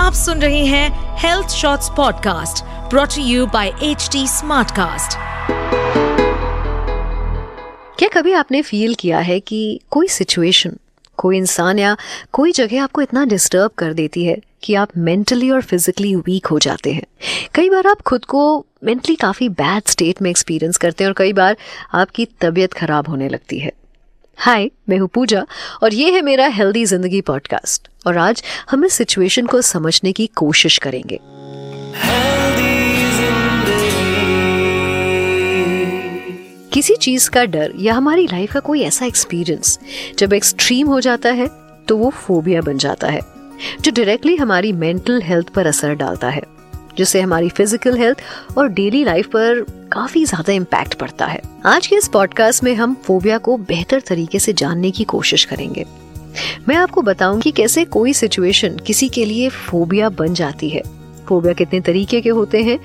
आप सुन रहे हैं health shorts podcast brought you by H Smartcast क्या कभी आपने फील किया है कि कोई सिचुएशन कोई इंसान या कोई जगह आपको इतना डिस्टर्ब कर देती है कि आप मेंटली और फिजिकली वीक हो जाते हैं? कई बार आप खुद को मेंटली काफ़ी बैड स्टेट में एक्सपीरियंस करते हैं और कई बार आपकी तबीयत खराब होने लगती है। हाय मैं हूँ पूजा और ये है मेरा हेल्दी ज़िंदगी पॉडकास्ट और आज हम इस सिचुएशन को समझने की कोशिश करेंगे। किसी चीज़ का डर या हमारी लाइफ का कोई ऐसा एक्सपीरियंस जब एक्सट्रीम हो जाता है तो वो फोबिया बन जाता है जो डायरेक्टली हमारी मेंटल हेल्थ पर असर डालता है। जिससे हमारी फ़िज़िकल हेल्थ और डेली लाइफ पर काफ़ी ज़्यादा इम्पैक्ट पड़ता है। आज के इस पॉडकास्ट में हम फोबिया को बेहतर तरीके से जानने की कोशिश करेंगे। मैं आपको बताऊँगी कैसे कोई सिचुएशन किसी के लिए फोबिया बन जाती है। फोबिया कितने तरीके के होते हैं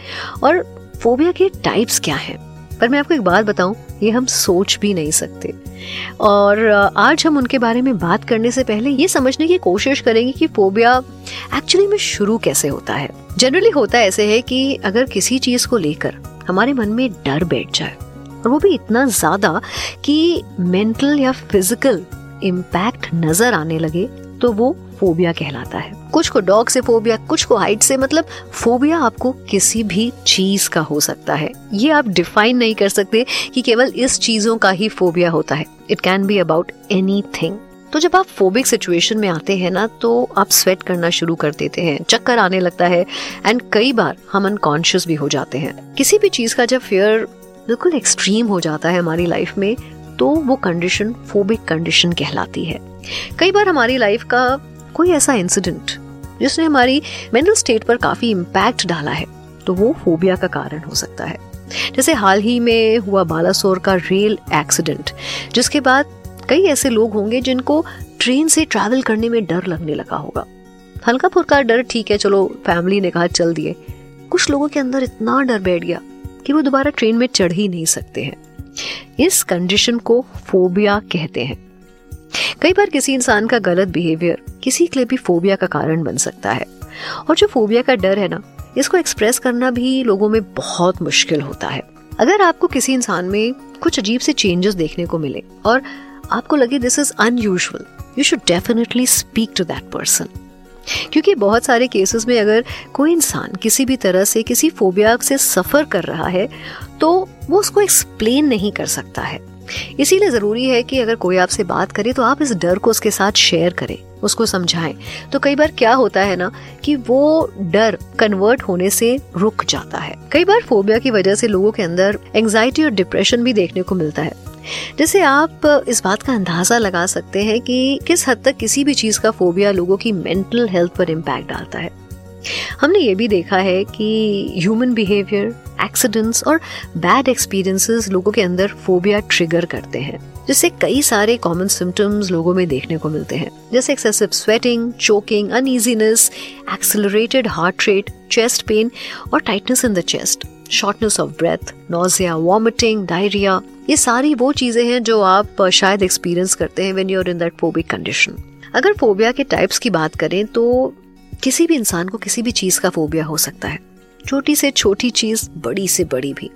और फोबिया के टाइप्स क्या हैं? पर मैं आपको एक बात बताऊँ, ये हम सोच भी नहीं सकते। और आज हम उनके बारे में बात करने से पहले ये समझने की कोशिश करेंगे कि फोबिया एक्चुअली में शुरू कैसे होता है। जनरली होता ऐसे है कि अगर किसी चीज़ को लेकर हमारे मन में डर बैठ जाए, और वो भी इतना ज़्यादा कि मेंटल या फ़िज़िकल इम्पैक्ट नज़र आने लगे तो वो फोबिया कहलाता है। कुछ को डॉग से फोबिया, कुछ को हाइट से मतलब फोबिया आपको किसी भी चीज़ का हो सकता है। ये आप डिफाइन नहीं कर सकते कि केवल इस चीज़ों का ही फोबिया होता है। It can be about any तो जब आप फोबिक सिचुएशन में आते हैं ना तो आप स्वेट करना शुरू कर देते हैं। चक्कर आने लगता है एंड कई बार हम अनकॉन्शियस भी हो जाते हैं। किसी भी चीज़ का जब फेयर बिल्कुल एक्सट्रीम हो जाता है हमारी लाइफ में तो वो कंडीशन फोबिक कंडीशन कहलाती है। कई बार हमारी लाइफ का कोई ऐसा इंसिडेंट जिसने हमारी मेंटल स्टेट पर काफ़ी इम्पैक्ट डाला है तो वो फोबिया का कारण हो सकता है। जैसे हाल ही में हुआ बालासोर का रेल एक्सीडेंट जिसके बाद कई ऐसे लोग होंगे जिनको ट्रेन से ट्रैवल करने में डर लगने लगा होगा। हल्का फुल्का डर ठीक है, चलो फैमिली ने कहा चल दिए। कुछ लोगों के अंदर इतना डर बैठ गया कि वो दोबारा ट्रेन में चढ़ ही नहीं सकते हैं। इस कंडीशन को फोबिया कहते हैं। कई बार किसी इंसान का गलत बिहेवियर किसी के लिए भी फोबिया का कारण बन सकता है। और जो फोबिया का डर है ना, इसको एक्सप्रेस करना भी लोगों में बहुत मुश्किल होता है। अगर आपको किसी इंसान में कुछ अजीब से चेंजेस देखने को मिले और आपको लगे this is unusual you should definitely speak to that person क्योंकि बहुत सारे केसेस में अगर कोई इंसान किसी भी तरह से किसी फोबिया से सफ़र कर रहा है तो वो उसको एक्सप्लेन नहीं कर सकता है। इसीलिए ज़रूरी है कि अगर कोई आपसे बात करे तो आप इस डर को उसके साथ शेयर करें, उसको समझाएँ। तो कई बार क्या होता है ना कि वो डर कन्वर्ट होने से रुक जाता है। कई बार फोबिया की वजह से लोगों के अंदर एंजाइटी और डिप्रेशन भी देखने को मिलता है। जैसे आप इस बात का अंदाज़ा लगा सकते हैं कि किस हद तक किसी भी चीज़ का फोबिया लोगों की मेंटल हेल्थ पर इम्पैक्ट डालता है। हमने ये भी देखा है कि ह्यूमन बिहेवियर एक्सीडेंट्स और बैड एक्सपीरियंसेस लोगों के अंदर फोबिया ट्रिगर करते हैं, जिससे कई सारे कॉमन सिम्टम्स लोगों में देखने को मिलते हैं। जैसे excessive sweating choking uneasiness accelerated heart rate chest pain और tightness in the chest shortness of breath nausea vomiting diarrhoea ये सारी वो चीज़ें हैं जो आप शायद एक्सपीरियंस करते हैं when you are in that phobic condition अगर फोबिया के टाइप्स की बात करें तो किसी भी इंसान को किसी भी चीज़ का फोबिया हो सकता है। छोटी से छोटी चीज़ बड़ी से बड़ी भी।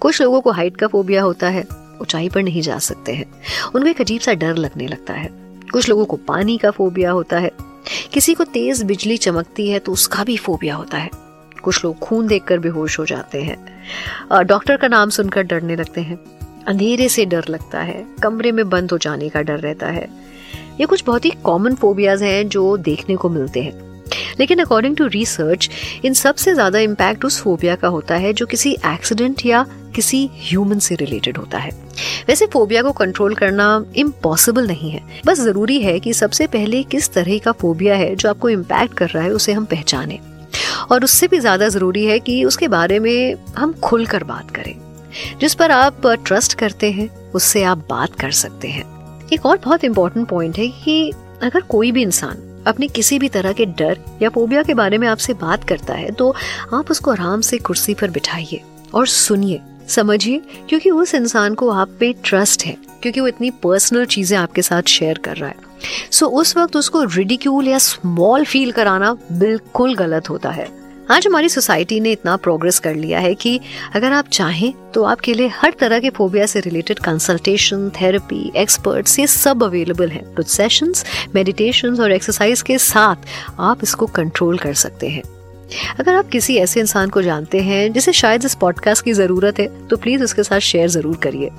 कुछ लोगों को हाइट का फोबिया होता है, ऊंचाई पर नहीं जा सकते हैं। उनको एक अजीब सा डर लगने लगता है। कुछ लोगों को पानी का फोबिया होता है। किसी को तेज बिजली चमकती है तो उसका भी फोबिया होता है। कुछ लोग खून देखकर बेहोश हो जाते हैं। डॉक्टर का नाम सुनकर डरने लगते हैं। अंधेरे से डर लगता है। कमरे में बंद हो जाने का डर रहता है। ये कुछ बहुत ही कॉमन फोबियाज हैं जो देखने को मिलते हैं। लेकिन अकॉर्डिंग टू रिसर्च इन सबसे ज़्यादा इम्पैक्ट उस फोबिया का होता है जो किसी एक्सीडेंट या किसी ह्यूमन से रिलेटेड होता है। वैसे फोबिया को कंट्रोल करना इम्पॉसिबल नहीं है। बस ज़रूरी है कि सबसे पहले किस तरह का फोबिया है जो आपको इम्पैक्ट कर रहा है, उसे हम पहचाने। और उससे भी ज़्यादा ज़रूरी है कि उसके बारे में हम खुलकर बात करें। जिस पर आप ट्रस्ट करते हैं, उससे आप बात कर सकते हैं। एक और बहुत इंपॉर्टेंट पॉइंट है कि अगर कोई भी इंसान अपने किसी भी तरह के डर या फोबिया के बारे में आपसे बात करता है तो आप उसको आराम से कुर्सी पर बिठाइए और सुनिए समझिए क्योंकि उस इंसान को आप पे ट्रस्ट है क्योंकि वो इतनी पर्सनल चीज़ें आपके साथ शेयर कर रहा है। सो so, उस वक्त उसको रिडिक्यूल या स्मॉल फील कराना बिल्कुल गलत होता है। आज हमारी सोसाइटी ने इतना प्रोग्रेस कर लिया है कि अगर आप चाहें तो आपके लिए हर तरह के फोबिया से रिलेटेड कंसल्टेशन थेरेपी एक्सपर्ट्स ये सब अवेलेबल हैं। कुछ सेशंस मेडिटेशन और एक्सरसाइज के साथ आप इसको कंट्रोल कर सकते हैं। अगर आप किसी ऐसे इंसान को जानते हैं जिसे शायद इस पॉडकास्ट की ज़रूरत है तो प्लीज़ उसके साथ शेयर ज़रूर करिए।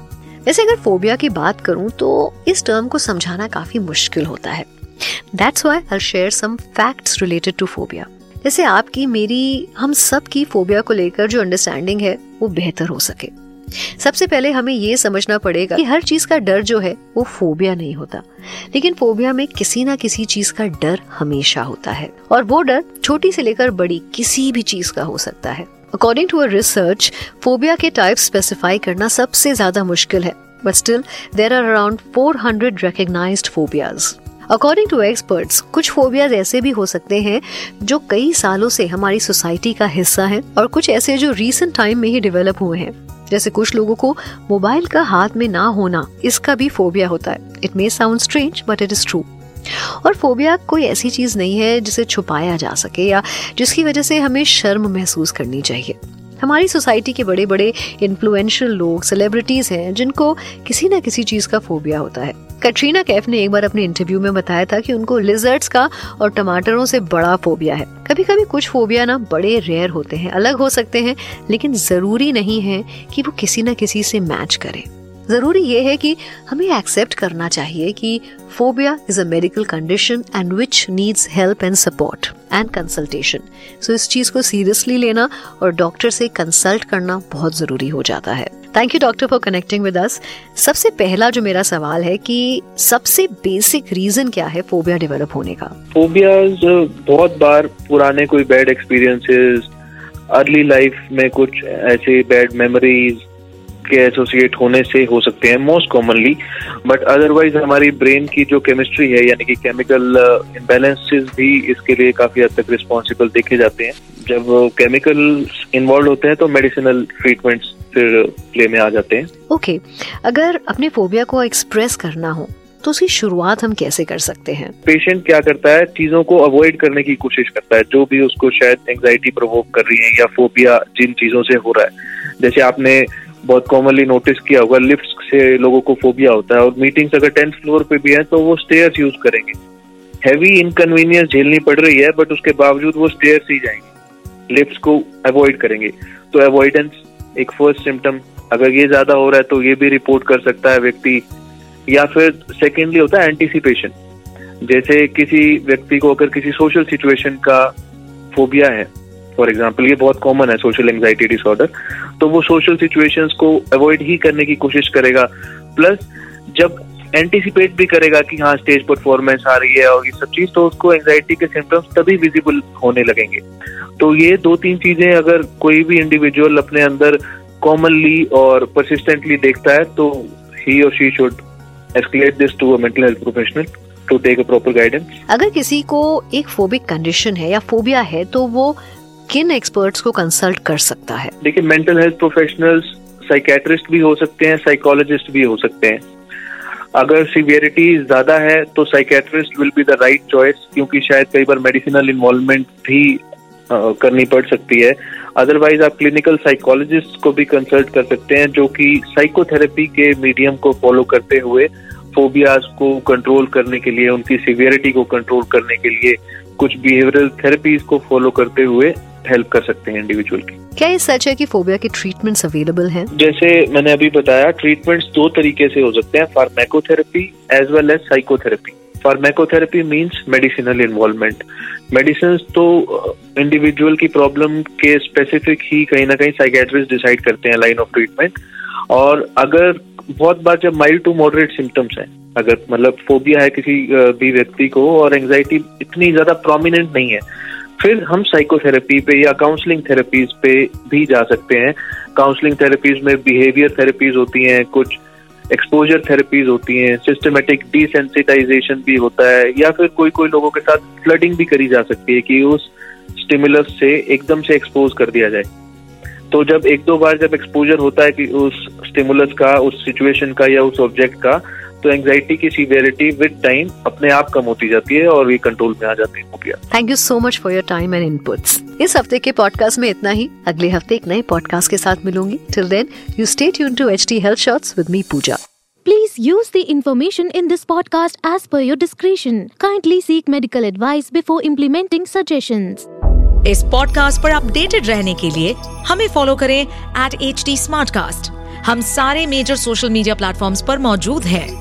वैसे अगर फोबिया की बात करूँ तो इस टर्म को समझाना काफ़ी मुश्किल होता है। That's why I share some facts related to phobia जैसे आपकी, मेरी, हम सब की फोबिया को लेकर जो अंडरस्टैंडिंग है, वो बेहतर हो सके। सबसे पहले हमें ये समझना पड़ेगा कि हर चीज़ का डर जो है, वो फोबिया नहीं होता। लेकिन फोबिया में किसी ना किसी चीज़ का डर हमेशा होता है। और वो डर छोटी से लेकर बड़ी किसी भी चीज़ का हो सकता है। According to a research phobia के टाइप स्पेसिफाई करना सबसे ज़्यादा मुश्किल है। But still there are around 400 recognized phobias according to experts कुछ फोबियाज ऐसे भी हो सकते हैं जो कई सालों से हमारी सोसाइटी का हिस्सा है और कुछ ऐसे जो रीसेंट टाइम में ही डेवलप हुए हैं। जैसे कुछ लोगों को मोबाइल का हाथ में ना होना, इसका भी फोबिया होता है। It may sound strange but it is true और फोबिया कोई ऐसी चीज़ नहीं है जिसे छुपाया जा सके या जिसकी वजह से हमें शर्म महसूस करनी चाहिए। हमारी सोसाइटी के बड़े बड़े इन्फ्लुएंशियल लोग सेलिब्रिटीज हैं, जिनको किसी ना किसी चीज़ का फोबिया होता है। कटरीना कैफ ने एक बार अपने इंटरव्यू में बताया था कि उनको लिजर्ट्स का और टमाटरों से बड़ा फोबिया है। कभी कभी कुछ फोबिया ना बड़े रेयर होते हैं, अलग हो सकते हैं, लेकिन ज़रूरी नहीं है कि वो किसी न किसी से मैच करें। ज़रूरी ये है कि हमें एक्सेप्ट करना चाहिए कि phobia is a medical condition and which needs help and support and consultation so इस चीज़ को सीरियसली लेना और डॉक्टर से कंसल्ट करना बहुत ज़रूरी हो जाता है। Thank you doctor for connecting with us सबसे पहला जो मेरा सवाल है कि सबसे बेसिक रीजन क्या है फोबिया डेवलप होने का? फोबिया बहुत बार पुराने कोई बैड एक्सपीरियंसेस अर्ली लाइफ में कुछ ऐसे बैड मेमोरीज के एसोसिएट होने से हो सकते हैं मोस्ट कॉमनली बट अदरवाइज़ हमारी ब्रेन की जो केमिस्ट्री है यानी कि केमिकल इम्बेलेंसेस uh, भी इसके लिए काफ़ी हद तक रिस्पॉन्सिबल देखे जाते हैं। जब केमिकल इन्वॉल्व होते हैं तो मेडिसिनल ट्रीटमेंट्स फिर प्ले में आ जाते हैं। Okay okay. अगर अपने फोबिया को एक्सप्रेस करना हो तो उसकी शुरुआत हम कैसे कर सकते हैं? पेशेंट क्या करता है? चीज़ों को अवॉइड करने की कोशिश करता है। जो भी उसको शायद एंग्जाइटी प्रोवोक कर रही है या फोबिया जिन चीज़ों से हो रहा है। जैसे आपने बहुत कॉमनली नोटिस किया होगा लिफ्ट से लोगों को फोबिया होता है और मीटिंग्स अगर टेंथ फ्लोर पे भी है तो वो स्टेयर्स यूज़ करेंगे। हैवी इनकन्वीनियंस झेलनी पड़ रही है बट उसके बावजूद वो स्टेयर्स ही जाएँगे। लिफ्ट को अवॉइड करेंगे। तो अवॉइडेंस एक फ़र्स्ट सिम्टम अगर ये ज़्यादा हो रहा है तो ये भी रिपोर्ट कर सकता है व्यक्ति। या फिर सेकेंडली होता है एंटीसिपेशन जैसे किसी व्यक्ति को अगर किसी सोशल सिचुएशन का फोबिया है फॉर एग्ज़ाम्पल ये बहुत कॉमन है सोशल एंग्जाइटी डिसऑर्डर तो वो सोशल सिचुएशंस को अवॉइड ही करने की कोशिश करेगा। प्लस जब एंटिसिपेट भी करेगा कि हाँ स्टेज परफॉर्मेंस आ रही है और ये सब चीज़ तो उसको एंजाइटी के सिम्टम्स तभी विजिबल होने लगेंगे। तो ये दो तीन चीज़ें अगर कोई भी इंडिविजुअल अपने अंदर कॉमनली और परसिस्टेंटली देखता है तो ही और she should escalate this to a mental health professional to take a proper guidance अगर किसी को एक फोबिक कंडीशन है या फोबिया है तो वो किन एक्सपर्ट्स को कंसल्ट कर सकता है? देखिए मेंटल हेल्थ प्रोफेशनल्स साइकेट्रिस्ट भी हो सकते हैं साइकोलॉजिस्ट भी हो सकते हैं। अगर सिवियरिटी ज़्यादा है तो psychiatrist will be the right choice क्योंकि शायद कई बार मेडिसिनल इन्वॉल्वमेंट भी करनी पड़ सकती है। अदरवाइज़ आप क्लिनिकल साइकोलॉजिस्ट को भी कंसल्ट कर सकते हैं, जो कि साइकोथेरेपी के मीडियम को फॉलो करते हुए फोबियाज को कंट्रोल करने के लिए, उनकी सिवियरिटी को कंट्रोल करने के लिए, कुछ बिहेवियरल थेरेपीज को फॉलो करते हुए हेल्प कर सकते हैं इंडिविजुअल की। क्या ये सच है कि फोबिया के ट्रीटमेंट्स अवेलेबल हैं? जैसे मैंने अभी बताया ट्रीटमेंट्स दो तरीके से हो सकते हैं pharmacotherapy as well as psychotherapy pharmacotherapy means medicinal involvement medicine तो इंडिविजुअल uh, की प्रॉब्लम के स्पेसिफिक ही कहीं ना कहीं साइकेट्रिस्ट डिसाइड करते हैं लाइन ऑफ़ ट्रीटमेंट और अगर बहुत बार जब माइल्ड टू मॉडरेट सिम्टम्स हैं अगर मतलब फोबिया है किसी uh, भी व्यक्ति को और एंजाइटी इतनी ज़्यादा प्रोमिनेंट नहीं है फिर हम साइकोथेरेपी पे या काउंसलिंग थेरेपीज पे भी जा सकते हैं। काउंसलिंग थेरेपीज में बिहेवियर थेरेपीज होती हैं, कुछ एक्सपोजर थेरेपीज होती हैं सिस्टमेटिक डिसेंसिटाइजेशन भी होता है, या फिर कोई कोई लोगों के साथ फ्लडिंग भी करी जा सकती है कि उस स्टिमुलस से एकदम से एक्सपोज कर दिया जाए। तो जब एक दो बार जब एक्सपोजर होता है कि उस स्टिमुलस का, उस सिचुएशन का या उस ऑब्जेक्ट का तो एंजाइटी की सीवियरिटी विद टाइम अपने आप कम होती जाती है और ये कंट्रोल में आ जाती है thank you so much for your time and inputs इस हफ़्ते के पॉडकास्ट में इतना ही। अगले हफ़्ते एक नए पॉडकास्ट के साथ मिलूँगी। Till then you stay tune to H T health shorts with me Pooja Please use the information in this podcast as per your discretion. Kindly seek medical advice before implementing suggestions. इस podcast पर updated रहने के लिए हमें follow करें eight H T हम सारे major social media platforms पर मौजूद हैं।